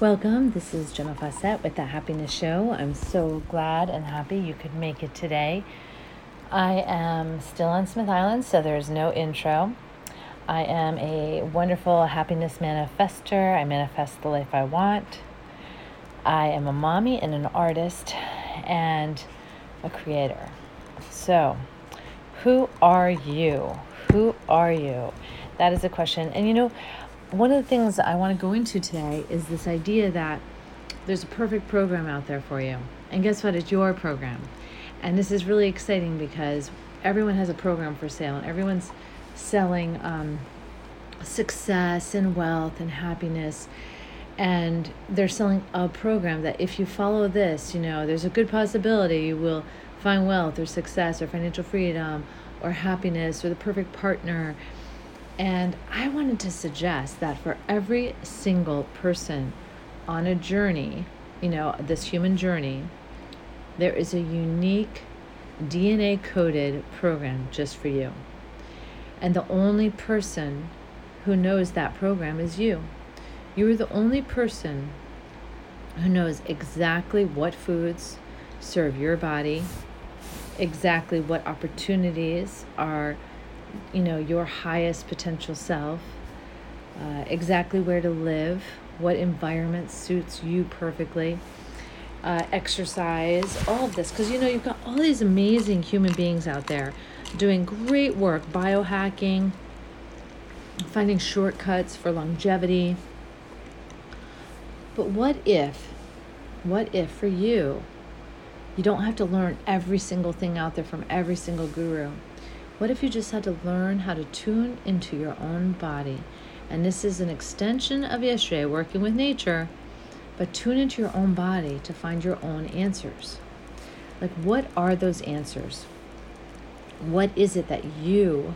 Welcome. This is Gemma Fawcett with the Happiness Show. I'm so glad and happy you could make it today. I am still on Smith Island, so there's no intro. I am a wonderful happiness manifester. I manifest the life I want. I am a mommy and an artist and a creator. So, who are you? Who are you? That is a question. And you know, one of the things I want to go into today is this idea that there's a perfect program out there for you. And guess what? It's your program. And this is really exciting because everyone has a program for sale and everyone's selling um, success and wealth and happiness. And they're selling a program that if you follow this, you know, there's a good possibility you will find wealth or success or financial freedom or happiness or the perfect partner and I wanted to suggest that for every single person on a journey, you know, this human journey, there is a unique DNA coded program just for you. And the only person who knows that program is you. You are the only person who knows exactly what foods serve your body, exactly what opportunities are you know your highest potential self uh, exactly where to live what environment suits you perfectly uh, exercise all of this. Because you know you've got all these amazing human beings out there doing great work biohacking finding shortcuts for longevity. But what if what if for you you don't have to learn every single thing out there from every single guru what if you just had to learn how to tune into your own body? And this is an extension of yesterday, working with nature, but tune into your own body to find your own answers. Like, what are those answers? What is it that you,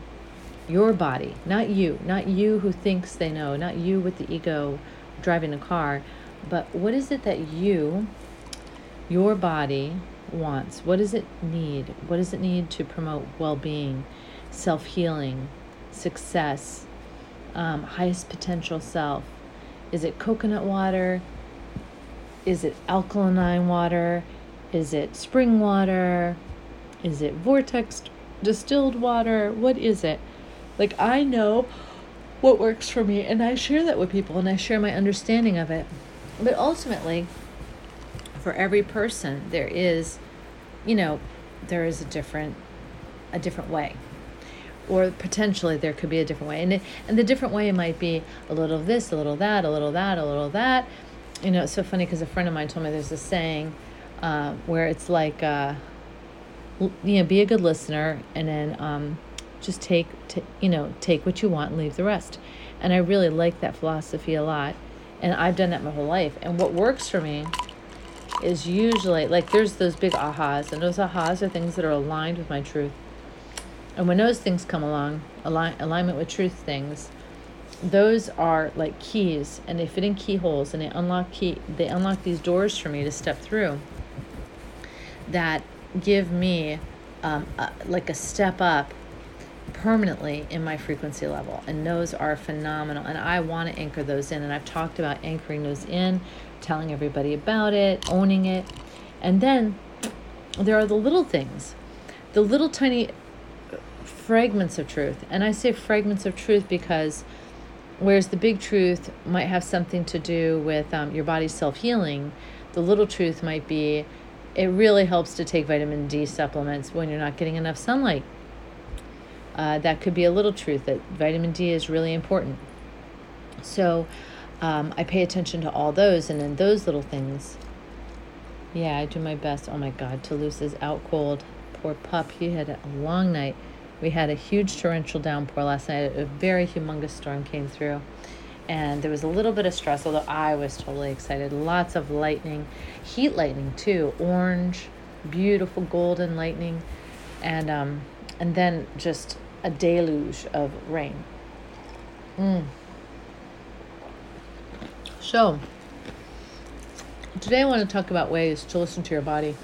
your body, not you, not you who thinks they know, not you with the ego driving a car, but what is it that you, your body, wants? What does it need? What does it need to promote well being, self healing, success, um, highest potential self? Is it coconut water? Is it alkaline water? Is it spring water? Is it vortex distilled water? What is it? Like, I know what works for me, and I share that with people, and I share my understanding of it. But ultimately, for every person there is you know there is a different a different way. Or potentially there could be a different way. And it, and the different way might be a little of this a little that a little that a little that. You know it's so funny because a friend of mine told me there's a saying uh, where it's like uh, you know be a good listener and then um, just take t- you know take what you want and leave the rest. And i really like that philosophy a lot. And i've done that my whole life. And what works for me is usually like there's those big ahas, and those ahas are things that are aligned with my truth. And when those things come along, align, alignment with truth things, those are like keys, and they fit in keyholes, and they unlock key. They unlock these doors for me to step through. That give me um, a, like a step up permanently in my frequency level and those are phenomenal and i want to anchor those in and i've talked about anchoring those in telling everybody about it, owning it. And then there are the little things, the little tiny fragments of truth. And I say fragments of truth because whereas the big truth might have something to do with um, your body's self healing, the little truth might be it really helps to take vitamin D supplements when you're not getting enough sunlight. Uh, that could be a little truth that vitamin D is really important. So, um, I pay attention to all those, and then those little things. Yeah, I do my best. Oh my God, Toulouse is out cold. Poor pup, he had a long night. We had a huge torrential downpour last night. A very humongous storm came through. And there was a little bit of stress, although I was totally excited. Lots of lightning, heat lightning too, orange, beautiful golden lightning, and um, and then just a deluge of rain. Mm. So, today I want to talk about ways to listen to your body.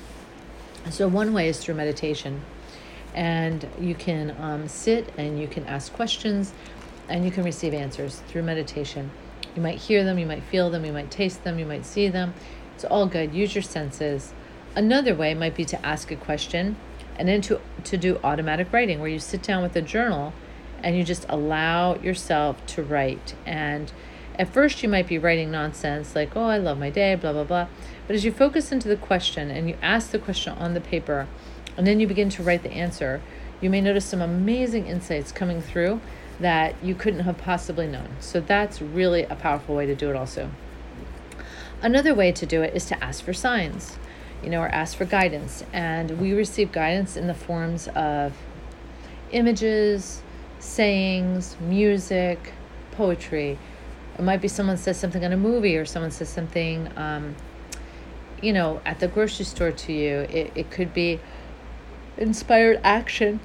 So, one way is through meditation. And you can um, sit and you can ask questions and you can receive answers through meditation. You might hear them, you might feel them, you might taste them, you might see them. It's all good. Use your senses. Another way might be to ask a question and then to, to do automatic writing where you sit down with a journal and you just allow yourself to write. And at first, you might be writing nonsense like, oh, I love my day, blah, blah, blah. But as you focus into the question and you ask the question on the paper, and then you begin to write the answer, you may notice some amazing insights coming through that you couldn't have possibly known. So that's really a powerful way to do it, also. Another way to do it is to ask for signs, you know, or ask for guidance. And we receive guidance in the forms of images, sayings, music, poetry. It might be someone says something in a movie or someone says something, um, you know, at the grocery store to you. It, it could be inspired action.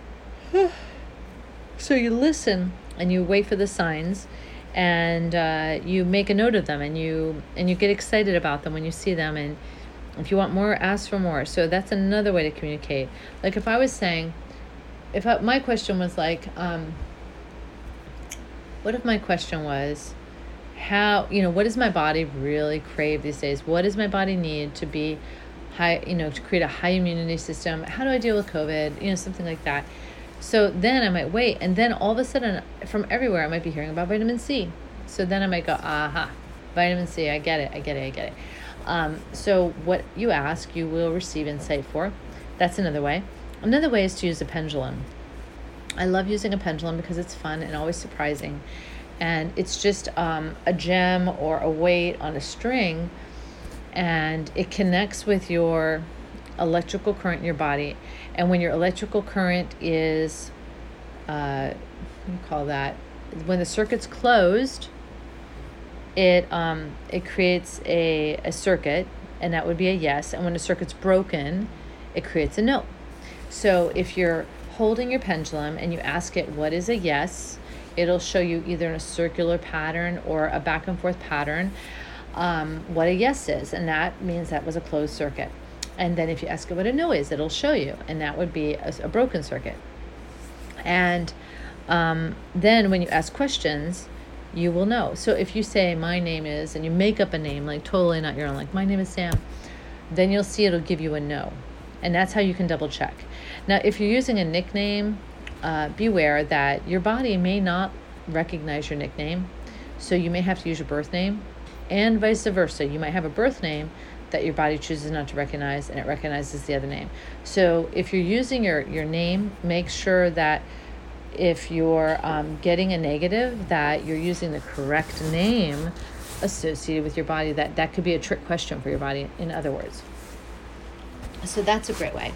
so you listen and you wait for the signs and uh, you make a note of them and you and you get excited about them when you see them and if you want more ask for more. So that's another way to communicate. Like if i was saying if I, my question was like um, what if my question was how you know what does my body really crave these days? What does my body need to be high you know to create a high immunity system? How do i deal with covid? You know something like that. So then I might wait, and then all of a sudden, from everywhere, I might be hearing about vitamin C. So then I might go, aha, vitamin C, I get it, I get it, I get it. Um, so what you ask, you will receive insight for. That's another way. Another way is to use a pendulum. I love using a pendulum because it's fun and always surprising. And it's just um, a gem or a weight on a string, and it connects with your electrical current in your body. And when your electrical current is, uh, you call that? When the circuit's closed, it um, it creates a, a circuit, and that would be a yes. And when the circuit's broken, it creates a no. So if you're holding your pendulum and you ask it what is a yes, it'll show you either in a circular pattern or a back and forth pattern um, what a yes is, and that means that was a closed circuit. And then if you ask it what a no is, it'll show you, and that would be a, a broken circuit. And um, then when you ask questions, you will know. So if you say, My name is, and you make up a name, like totally not your own, like, My name is Sam, then you'll see it'll give you a no. And that's how you can double check. Now, if you're using a nickname, uh, beware that your body may not recognize your nickname. So you may have to use your birth name, and vice versa. You might have a birth name that your body chooses not to recognize and it recognizes the other name. So if you're using your, your name, make sure that if you're um, getting a negative, that you're using the correct name associated with your body. That, that could be a trick question for your body, in other words. So that's a great way.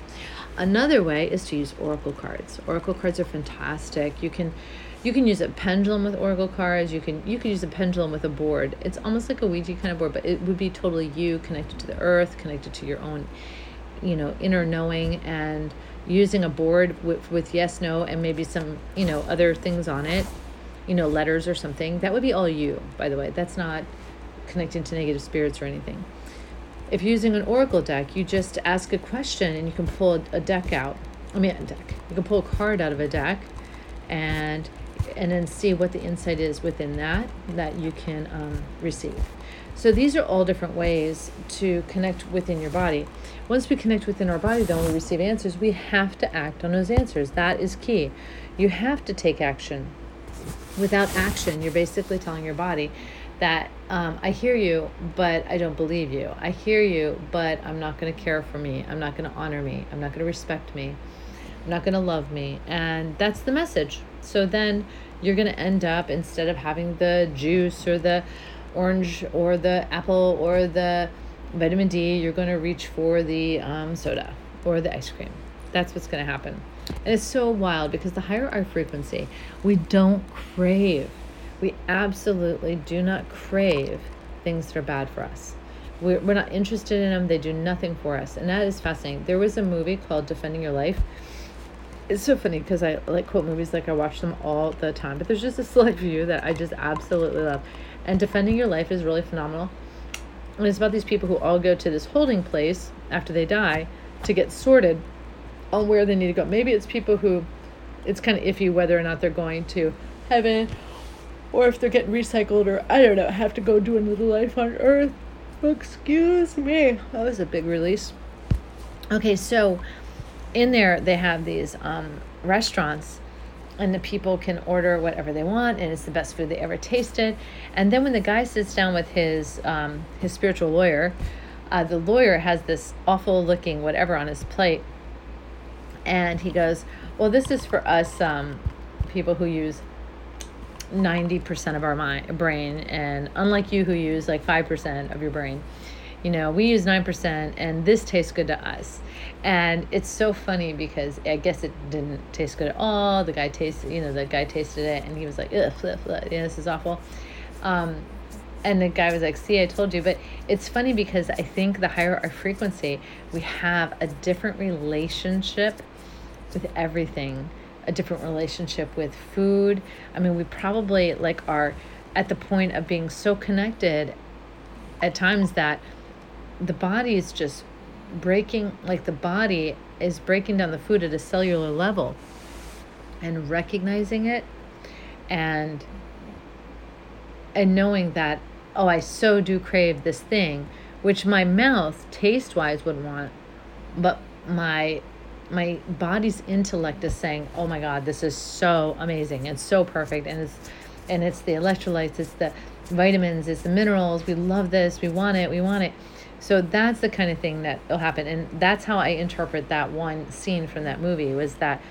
Another way is to use oracle cards. Oracle cards are fantastic. You can you can use a pendulum with oracle cards you can you can use a pendulum with a board it's almost like a ouija kind of board but it would be totally you connected to the earth connected to your own you know inner knowing and using a board with, with yes no and maybe some you know other things on it you know letters or something that would be all you by the way. That's not connecting to negative spirits or anything. If you're using an oracle deck you just ask a question and you can pull a, deck out i mean a deck. You can pull a card out of a deck and and then see what the insight is within that that you can um, receive. So these are all different ways to connect within your body. Once we connect within our body, then we receive answers. We have to act on those answers. That is key. You have to take action. Without action, you're basically telling your body that um, I hear you, but I don't believe you. I hear you, but I'm not going to care for me. I'm not going to honor me. I'm not going to respect me. I'm not going to love me. And that's the message. So then you're going to end up, instead of having the juice or the orange or the apple or the vitamin D, you're going to reach for the um, soda or the ice cream. That's what's going to happen. And it's so wild because the higher our frequency, we don't crave. We absolutely do not crave things that are bad for us. We're, we're not interested in them. They do nothing for us. And that is fascinating. There was a movie called Defending Your Life it's so funny because I like quote movies, like I watch them all the time, but there's just a select few that I just absolutely love. And Defending Your Life is really phenomenal. And it's about these people who all go to this holding place after they die to get sorted on where they need to go. Maybe it's people who it's kind of iffy whether or not they're going to heaven or if they're getting recycled, or I don't know, have to go do another life on Earth. Excuse me. That was a big release. Okay, so in there they have these um, restaurants and the people can order whatever they want and it's the best food they ever tasted. And then when the guy sits down with his um, his spiritual lawyer uh, the lawyer has this awful looking whatever on his plate and he goes well this is for us um, people who use 90% of our mind, brain and unlike you who use like 5% of your brain you know we use 9% and this tastes good to us. And it's so funny because i guess it didn't taste good at all. The guy tasted you know the guy tasted it and he was like ugh, yeah this is awful. Um, and the guy was like see i told you. But it's funny because i think the higher our frequency we have a different relationship with everything a different relationship with food. I mean we probably like are at the point of being so connected at times that the body is just breaking like the body is breaking down the food at a cellular level and recognizing it and and knowing that oh i so do crave this thing which my mouth taste wise would want but my my body's intellect is saying oh my god this is so amazing it's so perfect and it's and it's the electrolytes it's the vitamins it's the minerals we love this we want it we want it so that's the kind of thing that will happen and that's how i interpret that one scene from that movie was that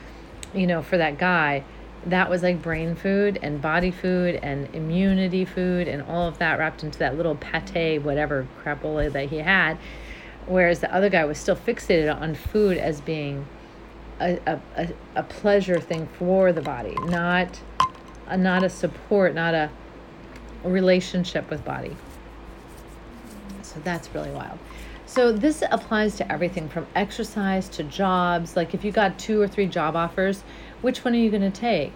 you know for that guy that was like brain food and body food and immunity food and all of that wrapped into that little pate whatever crapola that he had. Whereas the other guy was still fixated on food as being a, a, a, pleasure thing for the body not not a support not a relationship with body so that's really wild. So this applies to everything from exercise to jobs. Like if you got two or three job offers, which one are you going to take?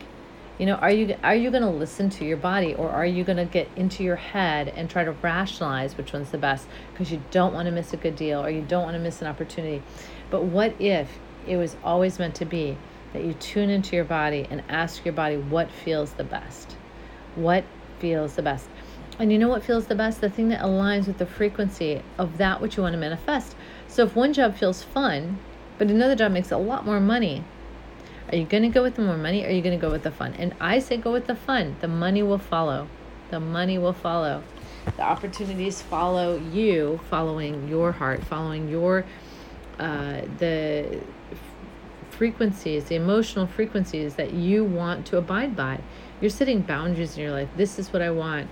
You know, are you are you going to listen to your body or are you going to get into your head and try to rationalize which one's the best because you don't want to miss a good deal or you don't want to miss an opportunity. But what if it was always meant to be that you tune into your body and ask your body what feels the best? What feels the best? And you know what feels the best? The thing that aligns with the frequency of that which you want to manifest. So if one job feels fun, but another job makes a lot more money, are you going to go with the more money or are you going to go with the fun? And I say go with the fun. The money will follow. The money will follow. The opportunities follow you, following your heart, following your uh, the frequencies, the emotional frequencies that you want to abide by. You're setting boundaries in your life. This is what I want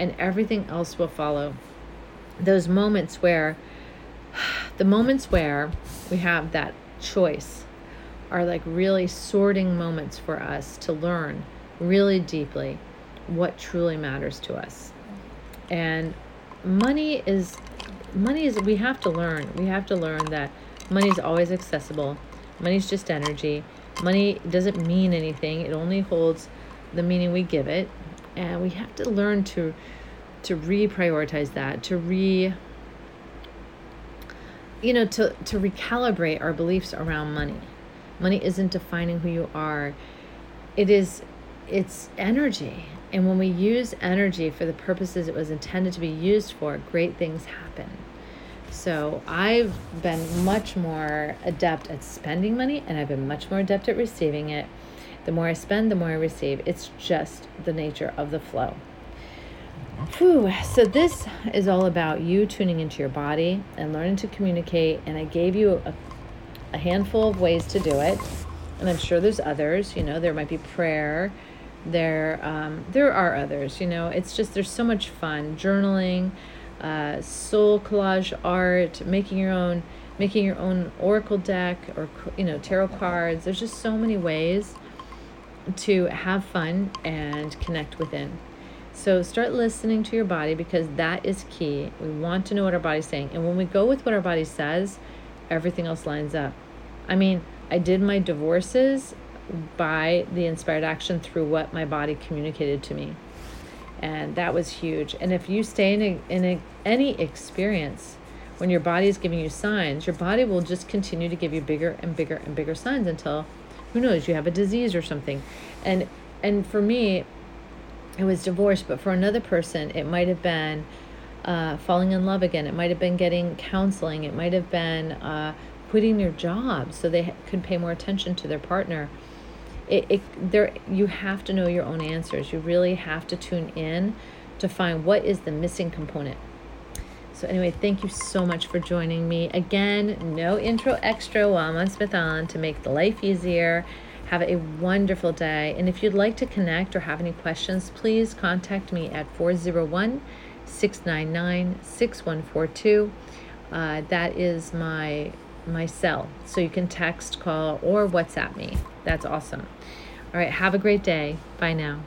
and everything else will follow. Those moments where, the moments where we have that choice are like really sorting moments for us to learn really deeply what truly matters to us. And money is money is we have to learn. We have to learn that money is always accessible. Money is just energy. Money doesn't mean anything. It only holds the meaning we give it and we have to learn to to reprioritize that to re you know to to recalibrate our beliefs around money. Money isn't defining who you are. It is it's energy. And when we use energy for the purposes it was intended to be used for great things happen. So i've been much more adept at spending money and i've been much more adept at receiving it the more I spend, the more I receive. It's just the nature of the flow. Whew. So, this is all about you tuning into your body and learning to communicate. And I gave you a, a handful of ways to do it. And I'm sure there's others. You know, there might be prayer. There, um, there are others. You know, it's just there's so much fun. Journaling, uh, soul collage art, making your own, making your own oracle deck or you know tarot cards. There's just so many ways to have fun and connect within. So start listening to your body because that is key. We want to know what our body's saying. And when we go with what our body says, everything else lines up. I mean, I did my divorces by the inspired action through what my body communicated to me. And that was huge. And if you stay in, a, in a, any experience when your body is giving you signs, your body will just continue to give you bigger and bigger and bigger signs until who knows you have a disease or something and and for me it was divorce, but for another person, it might have been uh, falling in love again. It might have been getting counseling. It might have been uh, quitting their job so they could pay more attention to their partner. It, it, there, you have to know your own answers. You really have to tune in to find what is the missing component. So, anyway, thank you so much for joining me. Again, no intro extra while I'm on Smith Island to make the life easier. Have a wonderful day. And if you'd like to connect or have any questions, please contact me at 401 699 6142. Uh, that is my my cell. So you can text, call, or WhatsApp me. That's awesome. All right, have a great day. Bye now.